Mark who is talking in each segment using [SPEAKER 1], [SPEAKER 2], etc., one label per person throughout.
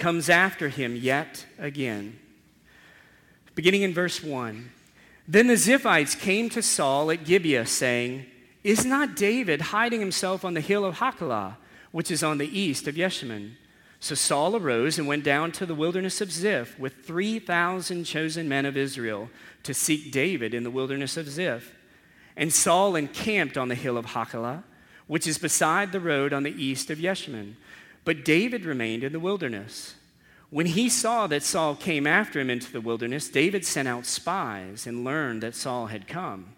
[SPEAKER 1] comes after him yet again. Beginning in verse 1 Then the Ziphites came to Saul at Gibeah, saying, Is not David hiding himself on the hill of Hachilah, which is on the east of Jeshimon? So Saul arose and went down to the wilderness of Ziph with 3,000 chosen men of Israel to seek David in the wilderness of Ziph. And Saul encamped on the hill of Hachilah, which is beside the road on the east of Jeshimon. But David remained in the wilderness. When he saw that Saul came after him into the wilderness, David sent out spies and learned that Saul had come.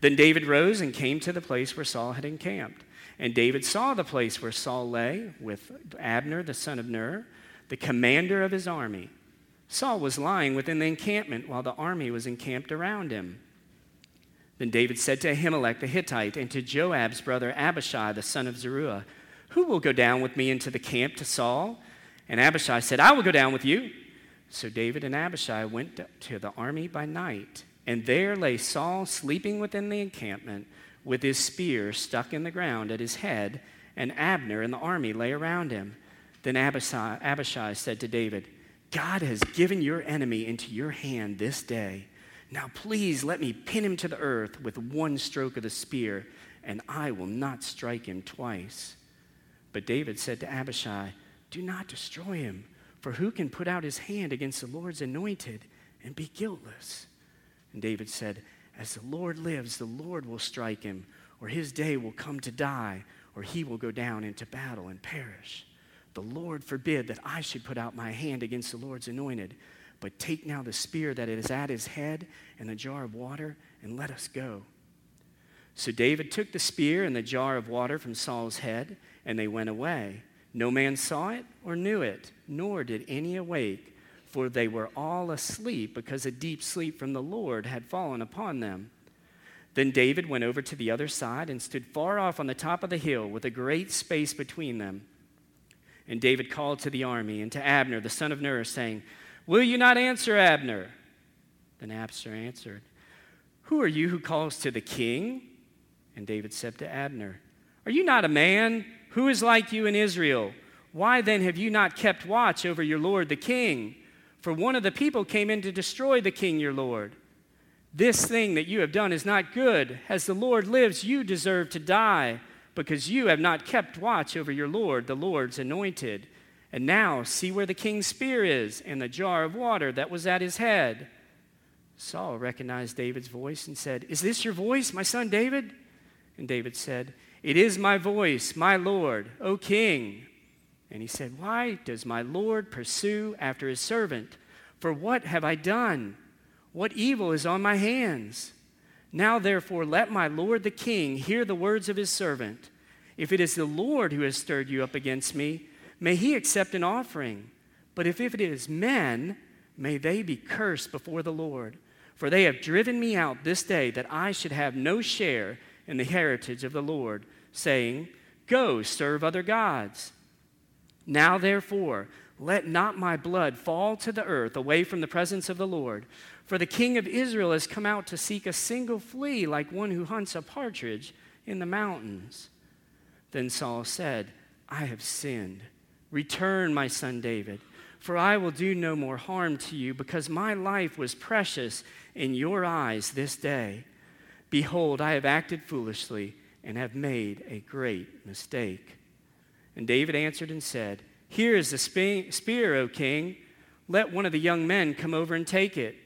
[SPEAKER 1] Then David rose and came to the place where Saul had encamped. And David saw the place where Saul lay with Abner, the son of Ner, the commander of his army. Saul was lying within the encampment while the army was encamped around him. Then David said to Ahimelech the Hittite and to Joab's brother Abishai, the son of Zeruiah, Who will go down with me into the camp to Saul? And Abishai said, I will go down with you. So David and Abishai went to the army by night, and there lay Saul sleeping within the encampment with his spear stuck in the ground at his head, and Abner and the army lay around him. Then Abishai, Abishai said to David, God has given your enemy into your hand this day. Now please let me pin him to the earth with one stroke of the spear, and I will not strike him twice. But David said to Abishai, Do not destroy him, for who can put out his hand against the Lord's anointed and be guiltless? And David said, as the Lord lives, the Lord will strike him, or his day will come to die, or he will go down into battle and perish. The Lord forbid that I should put out my hand against the Lord's anointed. But take now the spear that is at his head and the jar of water, and let us go. So David took the spear and the jar of water from Saul's head, and they went away. No man saw it or knew it, nor did any awake for they were all asleep because a deep sleep from the Lord had fallen upon them. Then David went over to the other side and stood far off on the top of the hill with a great space between them. And David called to the army and to Abner, the son of Ner, saying, Will you not answer, Abner? Then Abner answered, Who are you who calls to the king? And David said to Abner, Are you not a man? Who is like you in Israel? Why then have you not kept watch over your lord the king? For one of the people came in to destroy the king your Lord. This thing that you have done is not good. As the Lord lives, you deserve to die, because you have not kept watch over your Lord, the Lord's anointed. And now see where the king's spear is, and the jar of water that was at his head. Saul recognized David's voice and said, Is this your voice, my son David? And David said, It is my voice, my Lord, O king. And he said, Why does my Lord pursue after his servant? For what have I done? What evil is on my hands? Now, therefore, let my Lord the king hear the words of his servant. If it is the Lord who has stirred you up against me, may he accept an offering. But if, it is men, may they be cursed before the Lord. For they have driven me out this day that I should have no share in the heritage of the Lord, saying, Go serve other gods. Now, therefore, let not my blood fall to the earth away from the presence of the Lord. For the king of Israel has come out to seek a single flea like one who hunts a partridge in the mountains. Then Saul said, I have sinned. Return, my son David, for I will do no more harm to you, because my life was precious in your eyes this day. Behold, I have acted foolishly and have made a great mistake. And David answered and said, Here is the spear, O king. Let one of the young men come over and take it.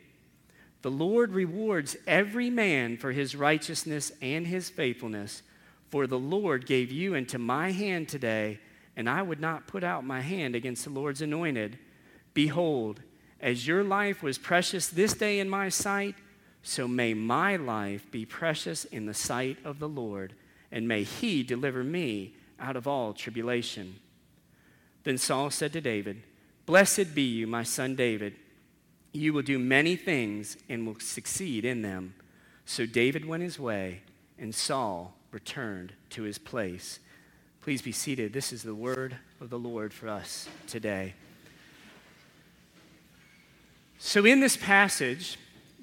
[SPEAKER 1] The Lord rewards every man for his righteousness and his faithfulness. For the Lord gave you into my hand today, and I would not put out my hand against the Lord's anointed. Behold, as your life was precious this day in my sight, so may my life be precious in the sight of the Lord, and may he deliver me out of all tribulation. Then Saul said to David, Blessed be you, my son David. You will do many things and will succeed in them. So David went his way, and Saul returned to his place. Please be seated. This is the word of the Lord for us today. So, in this passage,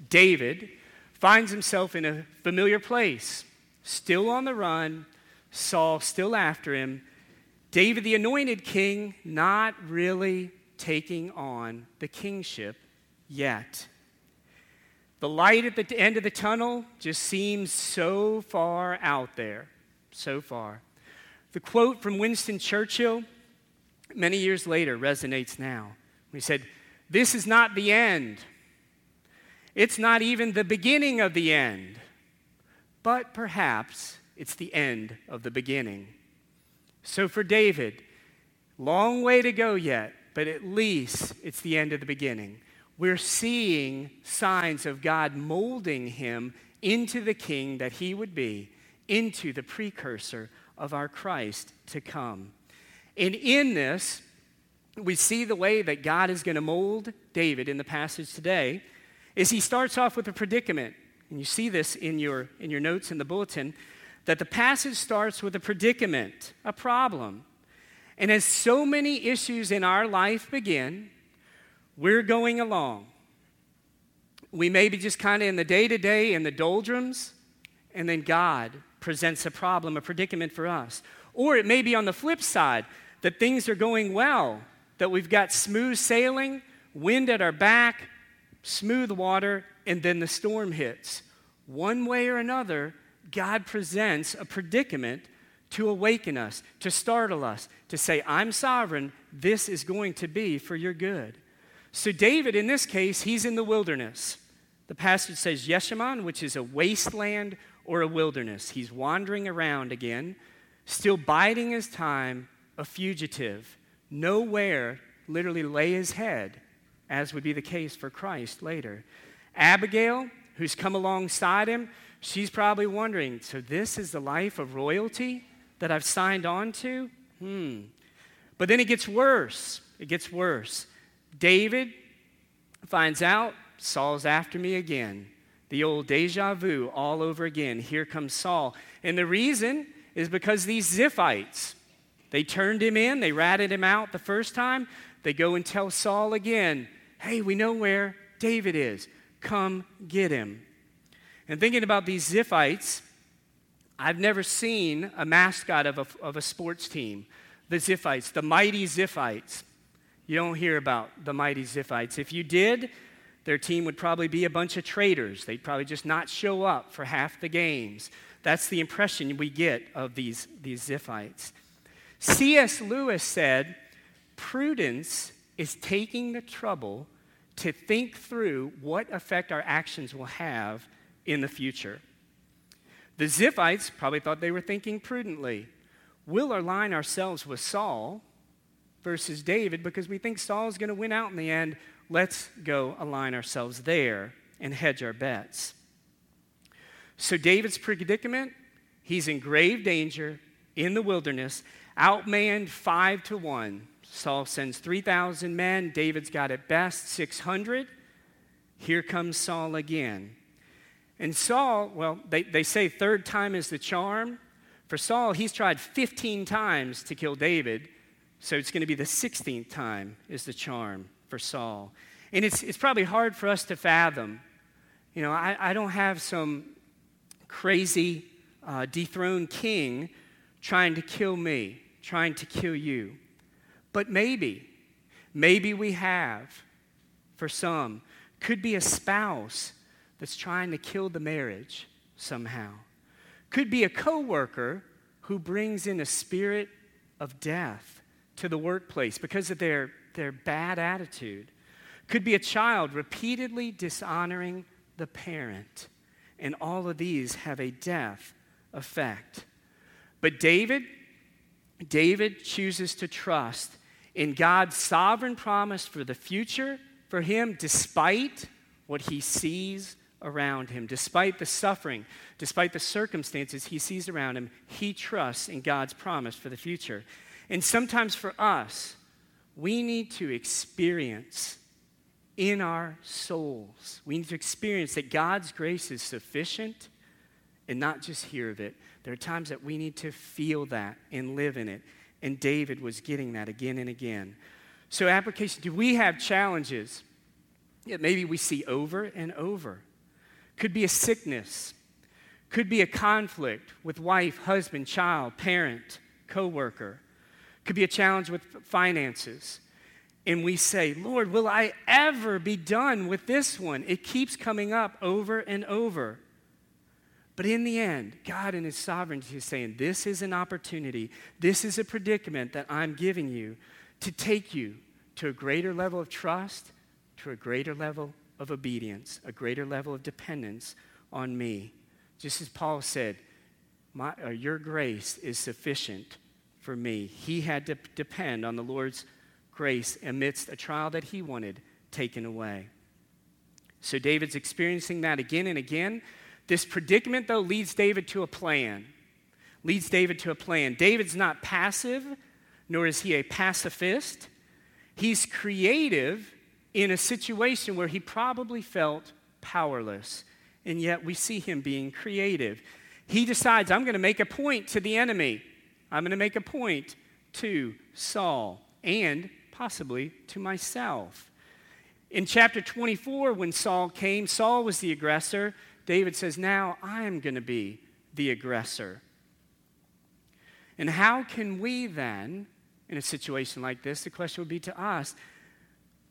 [SPEAKER 1] David finds himself in a familiar place, still on the run, Saul still after him. David, the anointed king, not really taking on the kingship yet. The light at the end of the tunnel just seems so far out there, so far. The quote from Winston Churchill, many years later, resonates now. He said, This is not the end. It's not even the beginning of the end, but perhaps it's the end of the beginning. So for David, long way to go yet, but at least it's the end of the beginning we're seeing signs of God molding him into the king that he would be, into the precursor of our Christ to come. And in this, we see the way that God is going to mold David in the passage today is he starts off with a predicament. And you see this in your, in your notes in the bulletin, that the passage starts with a predicament, a problem. And as so many issues in our life begin, we're going along. We may be just kind of in the day to day, in the doldrums, and then God presents a problem, a predicament for us. Or it may be on the flip side that things are going well, that we've got smooth sailing, wind at our back, smooth water, and then the storm hits. One way or another, God presents a predicament to awaken us, to startle us, to say, I'm sovereign, this is going to be for your good. So, David, in this case, he's in the wilderness. The passage says Yeshimon, which is a wasteland or a wilderness. He's wandering around again, still biding his time, a fugitive, nowhere literally lay his head, as would be the case for Christ later. Abigail, who's come alongside him, she's probably wondering so, this is the life of royalty that I've signed on to? Hmm. But then it gets worse. It gets worse. David finds out Saul's after me again. The old deja vu all over again. Here comes Saul. And the reason is because these Ziphites, they turned him in, they ratted him out the first time. They go and tell Saul again, hey, we know where David is. Come get him. And thinking about these Ziphites, I've never seen a mascot of a, of a sports team. The Ziphites, the mighty Ziphites. You don't hear about the mighty Ziphites. If you did, their team would probably be a bunch of traitors. They'd probably just not show up for half the games. That's the impression we get of these, these Ziphites. C.S. Lewis said, Prudence is taking the trouble to think through what effect our actions will have in the future. The Ziphites probably thought they were thinking prudently. We'll align ourselves with Saul versus David because we think Saul's going to win out in the end. Let's go align ourselves there and hedge our bets. So, David's predicament he's in grave danger in the wilderness, outmanned five to one. Saul sends 3,000 men. David's got at best 600. Here comes Saul again. And Saul, well, they, they say third time is the charm. For Saul, he's tried 15 times to kill David. So it's going to be the 16th time is the charm for Saul. And it's, it's probably hard for us to fathom. You know, I, I don't have some crazy uh, dethroned king trying to kill me, trying to kill you. But maybe, maybe we have for some. Could be a spouse that's trying to kill the marriage somehow. Could be a coworker who brings in a spirit of death to the workplace because of their, their bad attitude. Could be a child repeatedly dishonoring the parent. And all of these have a death effect. But David, David chooses to trust in God's sovereign promise for the future for him, despite what he sees around him, despite the suffering, despite the circumstances he sees around him, he trusts in God's promise for the future. And sometimes for us, we need to experience in our souls, we need to experience that God's grace is sufficient and not just hear of it. There are times that we need to feel that and live in it. And David was getting that again and again. So, application do we have challenges that maybe we see over and over? Could be a sickness, could be a conflict with wife, husband, child, parent, coworker. Could be a challenge with finances. and we say, Lord, will I ever be done with this one? It keeps coming up over and over. But in the end, God in His sovereignty is saying, This is an opportunity, this is a predicament that I'm giving you to take you to a greater level of trust, to a greater level of obedience, a greater level of dependence on me. Just as Paul said, My, uh, Your grace is sufficient for me. He had to depend on the Lord's grace amidst a trial that he wanted taken away. So David's experiencing that again and again. This predicament, though, leads David to a plan. Leads David to a plan. David's not passive, nor is he a pacifist. He's creative in a situation where he probably felt powerless, and yet we see him being creative. He decides, I'm going to make a point to the enemy. I'm going to make a point to Saul. And possibly to myself. In chapter 24, when Saul came, Saul was the aggressor. David says, Now I am going to be the aggressor. And how can we then, in a situation like this, the question would be to us,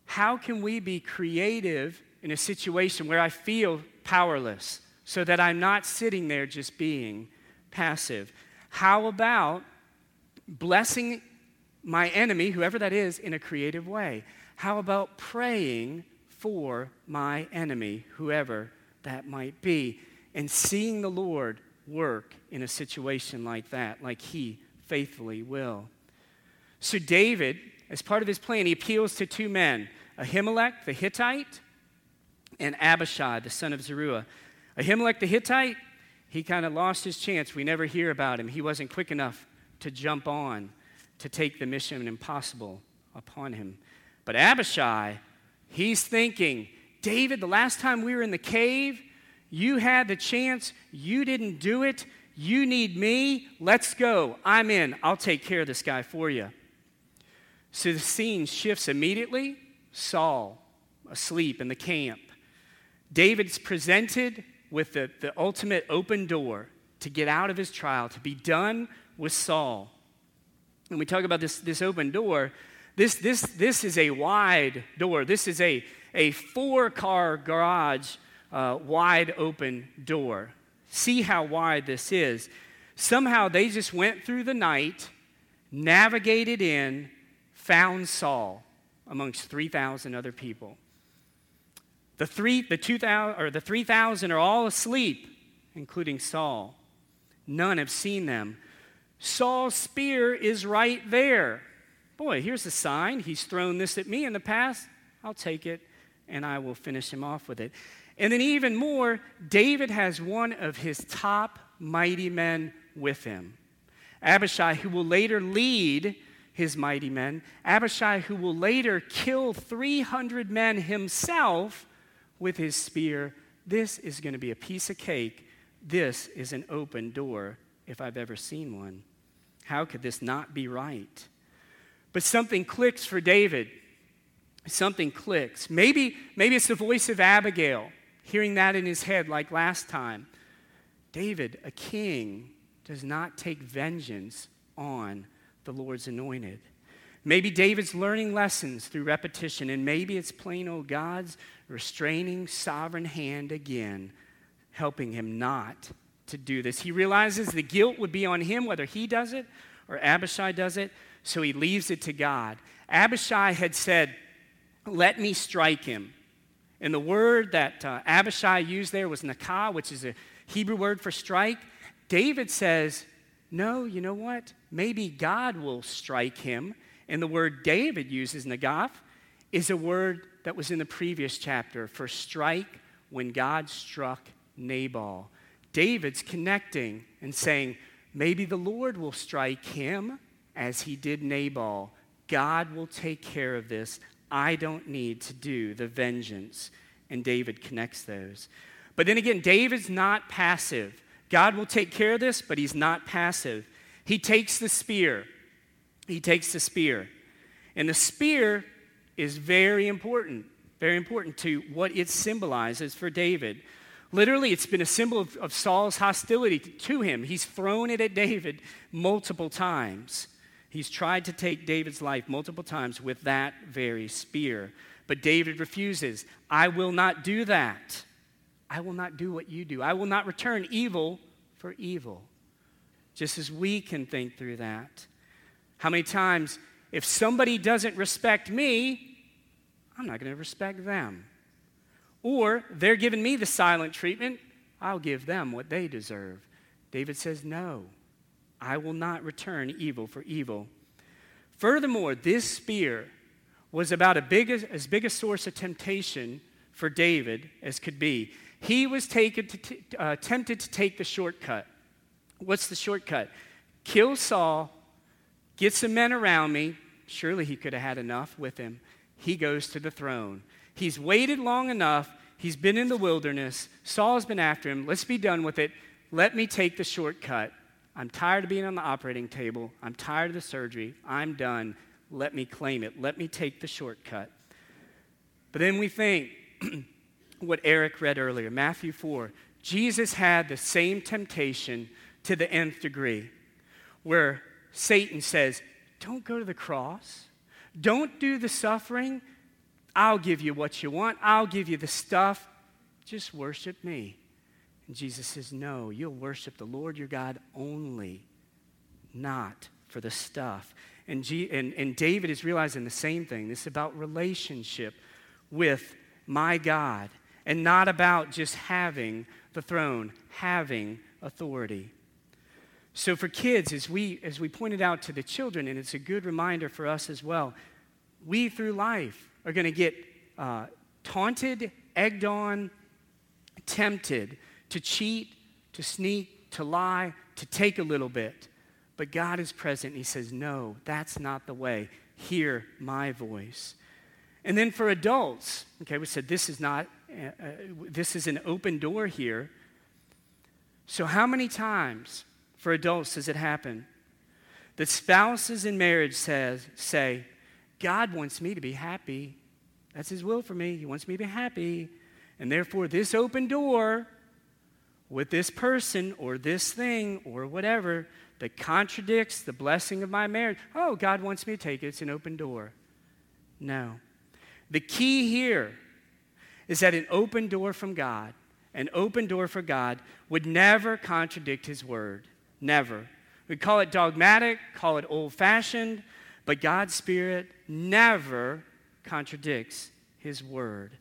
[SPEAKER 1] how can we be creative in a situation where I feel powerless so that I'm not sitting there just being passive? How about blessing my enemy, whoever that is, in a creative way? How about praying for my enemy, whoever that might be, and seeing the Lord work in a situation like that, like he faithfully will? So, David, as part of his plan, he appeals to two men Ahimelech the Hittite and Abishai the son of Zeruiah. Ahimelech the Hittite, he kind of lost his chance. We never hear about him. He wasn't quick enough to jump on to take the mission impossible upon him. But Abishai, he's thinking, David, the last time we were in the cave, you had the chance, you didn't do it. You need me. Let's go. I'm in. I'll take care of this guy for you. So the scene shifts immediately. Saul asleep in the camp. David's presented with the, the ultimate open door to get out of his trial, to be done with Saul when we talk about this, this open door, this, this, this is a wide door. This is a, a four car garage, uh, wide open door. See how wide this is. Somehow they just went through the night, navigated in, found Saul amongst 3,000 other people. The, three, the, 2000, or the 3,000 are all asleep, including Saul. None have seen them. Saul's spear is right there. Boy, here's a sign. He's thrown this at me in the past. I'll take it and I will finish him off with it. And then, even more, David has one of his top mighty men with him Abishai, who will later lead his mighty men. Abishai, who will later kill 300 men himself with his spear. This is going to be a piece of cake. This is an open door if I've ever seen one. How could this not be right? But something clicks for David. Something clicks. Maybe, maybe it's the voice of Abigail, hearing that in his head like last time. David, a king, does not take vengeance on the Lord's anointed. Maybe David's learning lessons through repetition, and maybe it's plain old God's restraining sovereign hand again, helping him not to do this. He realizes the guilt would be on him, whether he does it or Abishai does it, so he leaves it to God. Abishai had said, Let me strike him. And the word that uh, Abishai used there was nakah, which is a Hebrew word for strike. David says, No, you know what? Maybe God will strike him. And the word David uses, nagaf, is a word that was in the previous chapter for strike when God struck Nabal. David's connecting and saying, maybe the Lord will strike him as he did Nabal. God will take care of this. I don't need to do the vengeance. And David connects those. But then again, David's not passive. God will take care of this, but he's not passive. He takes the spear. He takes the spear. And the spear is very important, very important to what it symbolizes for David. Literally, it's been a symbol of, of, Saul's hostility to him. He's thrown it at David multiple times. He's tried to take David's life multiple times with that very spear. But David refuses. I will not do that. I will not do what you do. I will not return evil for evil. Just as we can think through that. How many times, if somebody doesn't respect me, I'm not going to respect them. Or they're giving me the silent treatment, I'll give them what they deserve. David says, No, I will not return evil for evil. Furthermore, this spear was about a big, as big a source of temptation for David as could be. He was taken t- uh, tempted to take the shortcut. What's the shortcut? Kill Saul, get some men around me. Surely he could have had enough with him. He goes to the throne. He's waited long enough. He's been in the wilderness. Saul's been after him. Let's be done with it. Let me take the shortcut. I'm tired of being on the operating table. I'm tired of the surgery. I'm done. Let me claim it. Let me take the shortcut. But then we think what Eric read earlier, Matthew 4. Jesus had the same temptation to the nth degree, where Satan says, Don't go to the cross. Don't do the suffering. I'll give you what you want. I'll give you the stuff. Just worship me. And Jesus says, No, you'll worship the Lord your God only, not for the stuff. And, G- and, and David is realizing the same thing. This is about relationship with my God and not about just having the throne, having authority. So for kids, as we as we pointed out to the children, and it's a good reminder for us as well, we through life are going to get uh, taunted, egged on, tempted to cheat, to sneak, to lie, to take a little bit. But God is present. He says, No, that's not the way. Hear my voice. And then for adults, okay, we said this is not, uh, uh, this is an open door here. So, how many times for adults does it happen that spouses in marriage says, say, God wants me to be happy. That's his will for me. He wants me to be happy. And therefore, this open door with this person or this thing or whatever that contradicts the blessing of my marriage. Oh, God wants me to take it. It's an open door. No. The key here is that an open door from God, an open door for God, would never contradict His word. Never. We call it dogmatic, call it old fashioned, but God's Spirit never contradicts His word.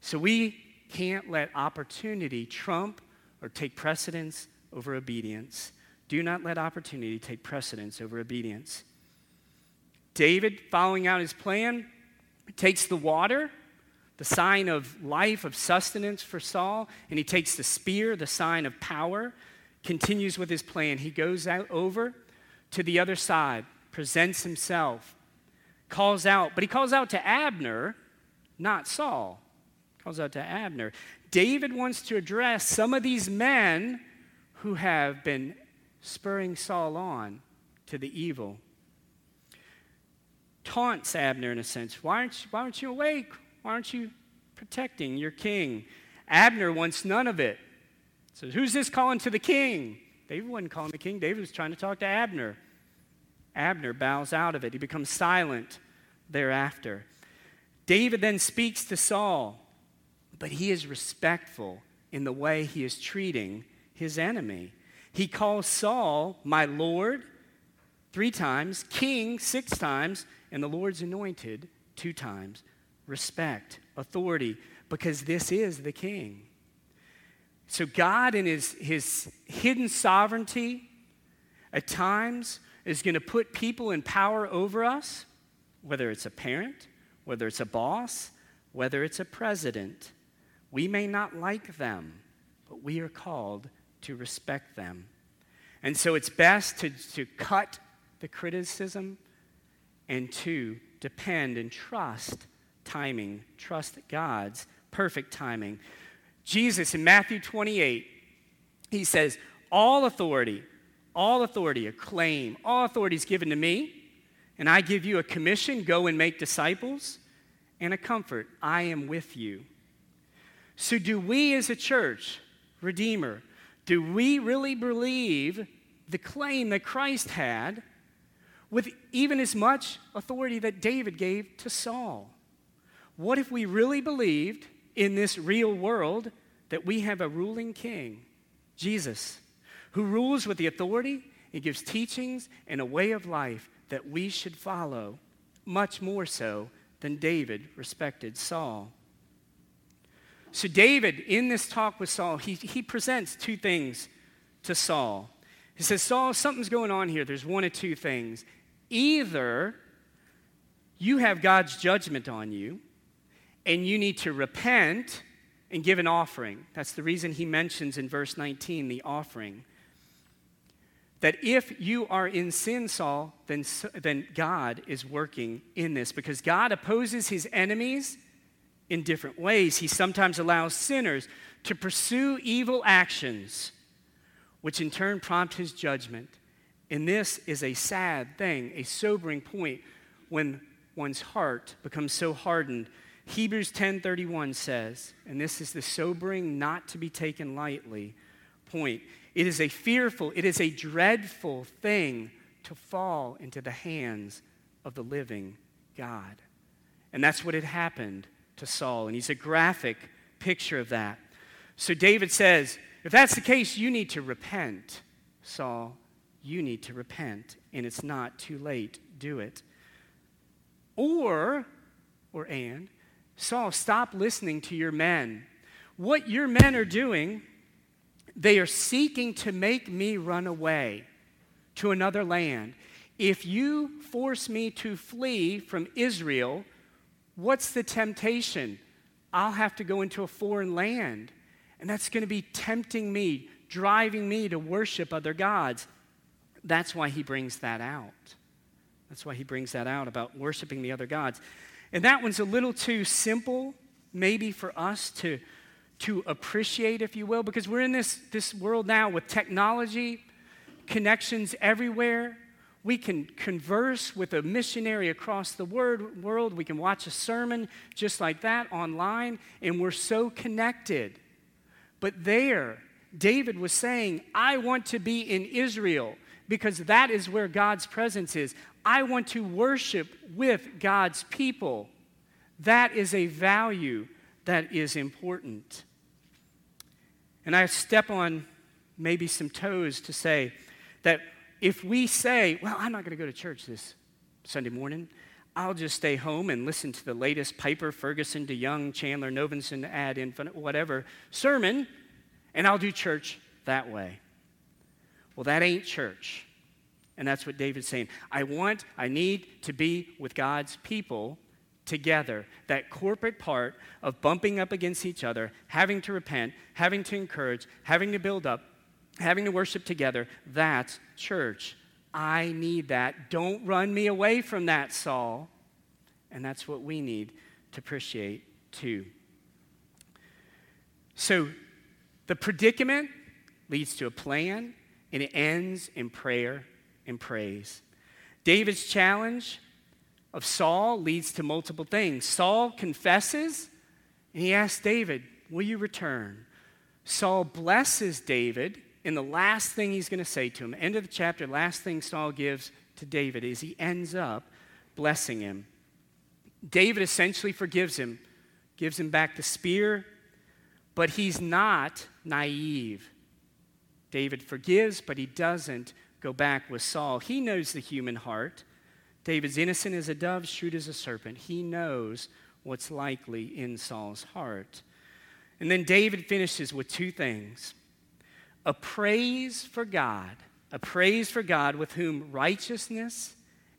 [SPEAKER 1] So we can't let opportunity trump or take precedence over obedience. Do not let opportunity take precedence over obedience. David, following out his plan, takes the water, the sign of life, of sustenance for Saul, and he takes the spear, the sign of power, continues with his plan. He goes out over to the other side, presents himself, calls out, but he calls out to Abner, not Saul. Calls out to Abner. David wants to address some of these men who have been spurring Saul on to the evil. Taunts Abner in a sense. Why aren't you, why aren't you awake? Why aren't you protecting your king? Abner wants none of it. Says, Who's this calling to the king? David wasn't calling the king. David was trying to talk to Abner. Abner bows out of it. He becomes silent thereafter. David then speaks to Saul but he is respectful in the way he is treating his enemy. He calls Saul my Lord three times, King six times, and the Lord's anointed two times. Respect, authority, because this is the King. So, God, in his, his hidden sovereignty, at times is going to put people in power over us, whether it's a parent, whether it's a boss, whether it's a president. We may not like them, but we are called to respect them. And so it's best to, to cut the criticism and to depend and trust timing, trust God's perfect timing. Jesus in Matthew 28, he says, All authority, all authority, a claim, all authority is given to me, and I give you a commission go and make disciples, and a comfort I am with you so, do we as a church, Redeemer, do we really believe the claim that Christ had with even as much authority that David gave to Saul. What if we really believed in this real world that we have a ruling king, Jesus, who rules with the authority and gives teachings and a way of life that we should follow, much more so than David respected Saul? So, David, in this talk with Saul, he, he presents two things to Saul. He says, Saul, something's going on here. There's one of two things. Either you have God's judgment on you, and you need to repent and give an offering. That's the reason he mentions in verse 19 the offering. That if you are in sin, Saul, then, then God is working in this because God opposes his enemies in different ways. He sometimes allows sinners to pursue evil actions, which in turn prompt his judgment. And this is a sad thing, a sobering point when one's heart becomes so hardened. Hebrews 10:31 says, and this is the sobering, not to be taken lightly point. It is a fearful, it is a dreadful thing to fall into the hands of the living God. And that's what had happened to Saul. And he's a graphic picture of that. So David says, if that's the case, you need to repent, Saul. You need to repent, and it's not too late. Do it. Or, or and, Saul, stop listening to your men. What your men are doing, they are seeking to make me run away to another land. If you force me to flee from Israel, What's the temptation? I'll have to go into a foreign land. And that's going to be tempting me, driving me to worship other gods. That's why he brings that out. That's why he brings that out about worshiping the other gods. And that one's a little too simple, maybe for us to, to appreciate, if you will, because we're in this, this world now with technology, connections everywhere. We can converse with a missionary across the world. We can watch a sermon just like that online, and we're so connected. But there, David was saying, I want to be in Israel because that is where God's presence is. I want to worship with God's people. That is a value that is important. And I step on maybe some toes to say that if we say, well, I'm not going to go to church this Sunday morning, I'll just stay home and listen to the latest Piper, Ferguson, DeYoung, Chandler, Novenson ad, infinite, whatever sermon, and I'll do church that way. Well, that ain't church. And that's what David's saying. I want, I need to be with God's people together. That corporate part of bumping up against each other, having to repent, having to encourage, having to build up, having to worship together, that's church. I need that. Don't run me away from that, Saul. And that's what we need to appreciate too. So the predicament leads to a plan, and it ends in prayer and praise. David's challenge of Saul leads to multiple things. Saul confesses, and he asks David, Will you return? Saul blesses David in the last thing he's going to say to him, end of the chapter, last thing Saul gives to David is he ends up blessing him. David essentially forgives him, gives him back the spear, but he's not naive. David forgives, but he doesn't go back with Saul. He knows the human heart. David's innocent as a dove, shrewd as a serpent. He knows what's likely in Saul's heart. And then David finishes with two things a praise for God, a praise for God with whom righteousness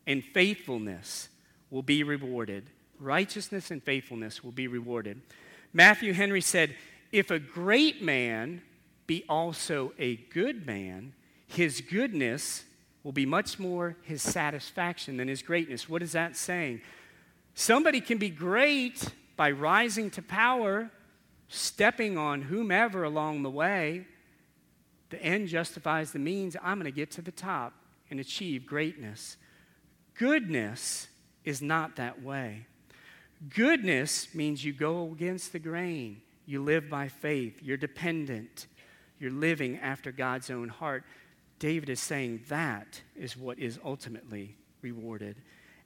[SPEAKER 1] and faithfulness will be rewarded. Righteousness and faithfulness will be rewarded. Matthew Henry said, If a great man be also a good man, his goodness will be much more his satisfaction than his greatness. What is that saying? Somebody can be great by rising to power, stepping on whomever along the way, the end justifies the means. I'm going to get to the top and achieve greatness. Goodness is not that way. Goodness means you go against the grain. You live by faith. You're dependent. You're living after God's own heart. David is saying that is what is ultimately rewarded.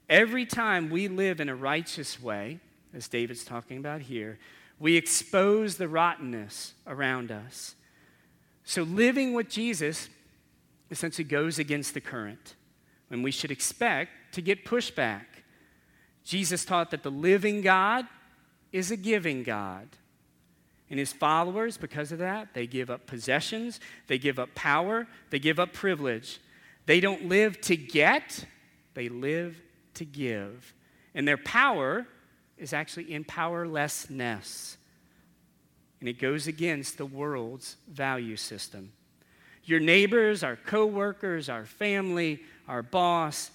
[SPEAKER 1] Every time we live in a righteous way, as David's talking about here, we expose the rottenness around us. So living with Jesus essentially goes against the current, and we should expect to get pushback. Jesus taught that the living God is a giving God. And his followers, because of that, they give up possessions, they give up power, they give up privilege. They don't live to get, they live to give. And their power is actually in powerlessness. And it goes against the world's value system. Your neighbors, our coworkers, our family, our boss,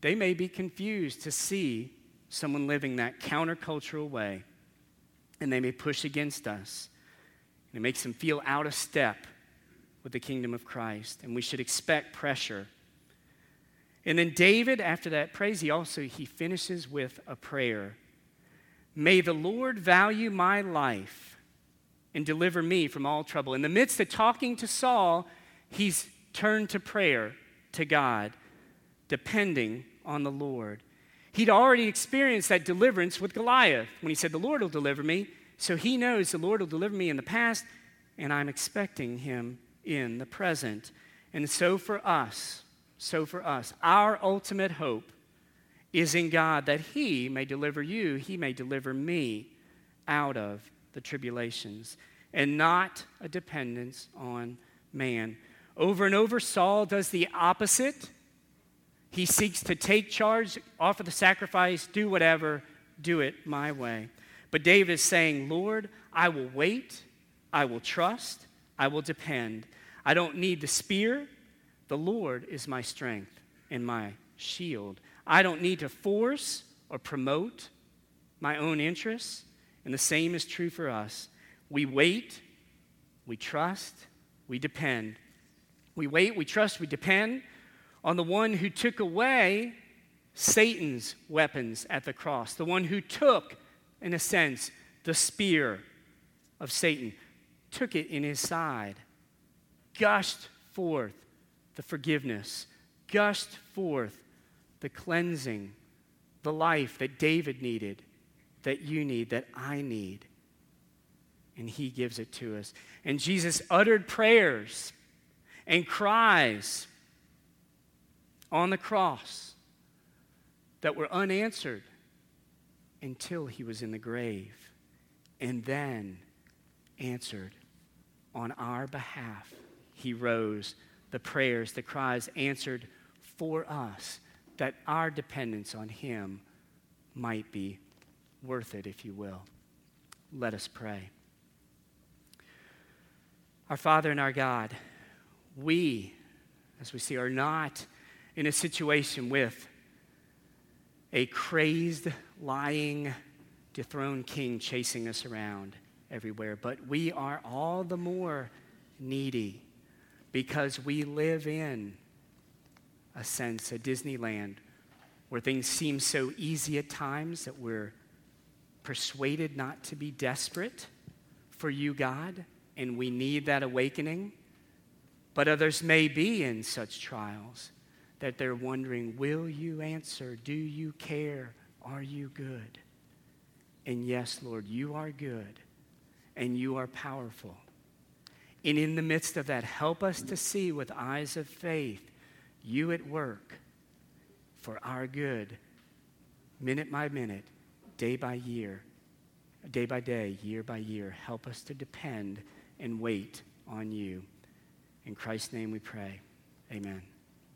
[SPEAKER 1] they may be confused to see someone living that countercultural way and they may push against us. And it makes them feel out of step with the kingdom of Christ, and we should expect pressure. And then David, after that praise, he also he finishes with a prayer. May the Lord value my life and deliver me from all trouble. In the midst of talking to Saul, he's turned to prayer to God, depending on the Lord. He'd already experienced that deliverance with Goliath when he said, The Lord will deliver me. So he knows the Lord will deliver me in the past, and I'm expecting him in the present. And so for us, so for us, our ultimate hope is in God that he may deliver you, he may deliver me out of the tribulations, and not a dependence on man. Over and over, Saul does the opposite he seeks to take charge, offer the sacrifice, do whatever, do it my way. But David is saying, Lord, I will wait, I will trust, I will depend. I don't need the spear. The Lord is my strength and my shield. I don't need to force or promote my own interests. And the same is true for us. We wait, we trust, we depend. We wait, we trust, we depend on the one who took away Satan's weapons at the cross, the one who took, in a sense, the spear of Satan, took it in his side, gushed forth the forgiveness, gushed forth the cleansing, the life that David needed, that you need, that I need. And he gives it to us. And Jesus uttered prayers and cries on the cross that were unanswered until he was in the grave and then answered on our behalf. He rose, the prayers, the cries answered for us that our dependence on him might be worth it, if you will. Let us pray. Our Father and our God, we, as we see, are not in a situation with a crazed, lying, dethroned king chasing us around everywhere. But we are all the more needy because we live in a sense, a Disneyland, where things seem so easy at times that we're persuaded not to be desperate for you, God, and we need that awakening. But others may be in such trials that they're wondering will you answer? Do you care? Are you good? And yes, Lord, you are good and you are powerful. And in the midst of that, help us to see with eyes of faith you at work for our good, minute by minute, day by year, day by day, year by year. Help us to depend and wait on you. In Christ's name we pray. Amen.